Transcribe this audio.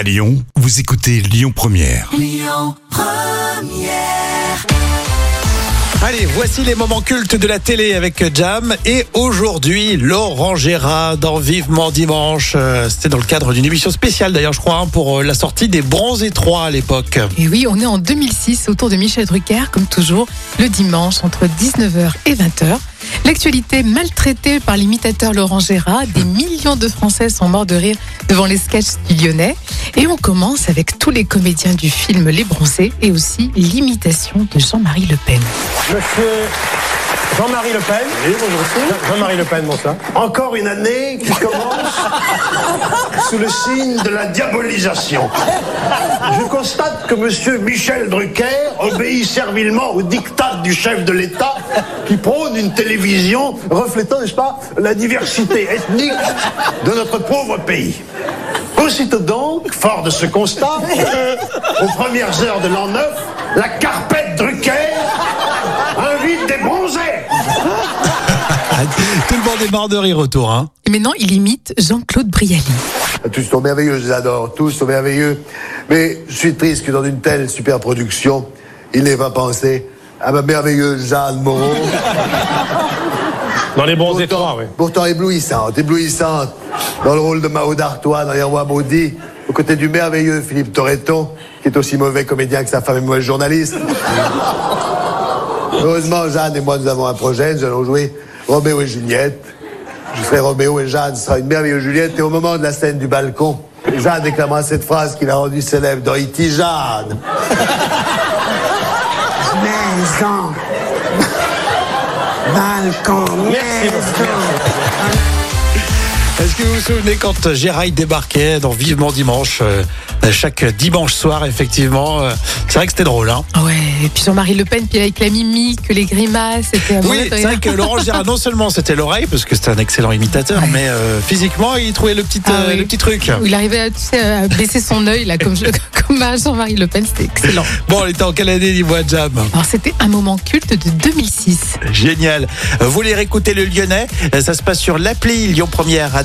À Lyon, vous écoutez Lyon Première. Allez, voici les moments cultes de la télé avec Jam. Et aujourd'hui, Laurent Gérard dans Vivement Dimanche. Euh, C'était dans le cadre d'une émission spéciale d'ailleurs, je crois, hein, pour euh, la sortie des Bronzés 3 à l'époque. Et oui, on est en 2006 autour de Michel Drucker, comme toujours, le dimanche entre 19h et 20h. L'actualité maltraitée par l'imitateur Laurent Gérard, des millions de Français sont morts de rire devant les sketchs du Lyonnais. Et on commence avec tous les comédiens du film Les Bronzés et aussi l'imitation de Jean-Marie Le Pen. Monsieur Jean-Marie Le Pen. Oui, bonjour. Jean-Marie Le Pen, bonsoir. Encore une année qui commence sous le signe de la diabolisation. Je constate que monsieur Michel Drucker obéit servilement au diktat du chef de l'État qui prône une télévision reflétant, n'est-ce pas, la diversité ethnique de notre pauvre pays. Aussitôt donc, fort de ce constat, aux premières heures de l'an 9, la carpette Drucker invite des bronzés. Tout le monde est mort de rire autour. Hein. Et maintenant, il imite Jean-Claude Brialy. Tous sont merveilleux, je les adore, tous sont merveilleux. Mais je suis triste que dans une telle super production, il n'ait pas pensé à ma merveilleuse Jeanne Moreau. Dans les bronzés Pourtant, 3, oui. pourtant éblouissante, éblouissante, dans le rôle de Mao d'Artois dans Les Rois Maudits, aux côtés du merveilleux Philippe Torreton, qui est aussi mauvais comédien que sa femme et mauvaise journaliste. Heureusement, Jeanne et moi, nous avons un projet, nous allons jouer Roméo et Juliette. Je serai Roméo et Jeanne sera une merveilleuse Juliette. Et au moment de la scène du balcon, Jeanne déclamera cette phrase qu'il a rendue célèbre dans E.T. Jeanne. Maison. Balcon. Merci beaucoup. Est-ce que vous vous souvenez quand Gérard débarquait dans Vivement Dimanche euh, chaque dimanche soir, effectivement, euh, c'est vrai que c'était drôle. Hein Ah Ouais, et puis Jean-Marie Le Pen, puis avec la mimique, les grimaces, c'était un oui, c'est vrai que Laurent Gérard, non seulement c'était l'oreille, parce que c'était un excellent imitateur, mais euh, physiquement, il trouvait le petit, Ah euh, oui. le petit truc. Où il arrivait à, tu sais, à baisser son œil, là, comme, je- comme à Jean-Marie Le Pen, c'était excellent. Bon, il était en quelle année, dis-moi, Jam Alors, c'était un moment culte de 2006. Génial. Vous voulez réécouter le Lyonnais? Ça se passe sur l'appli Lyon Première à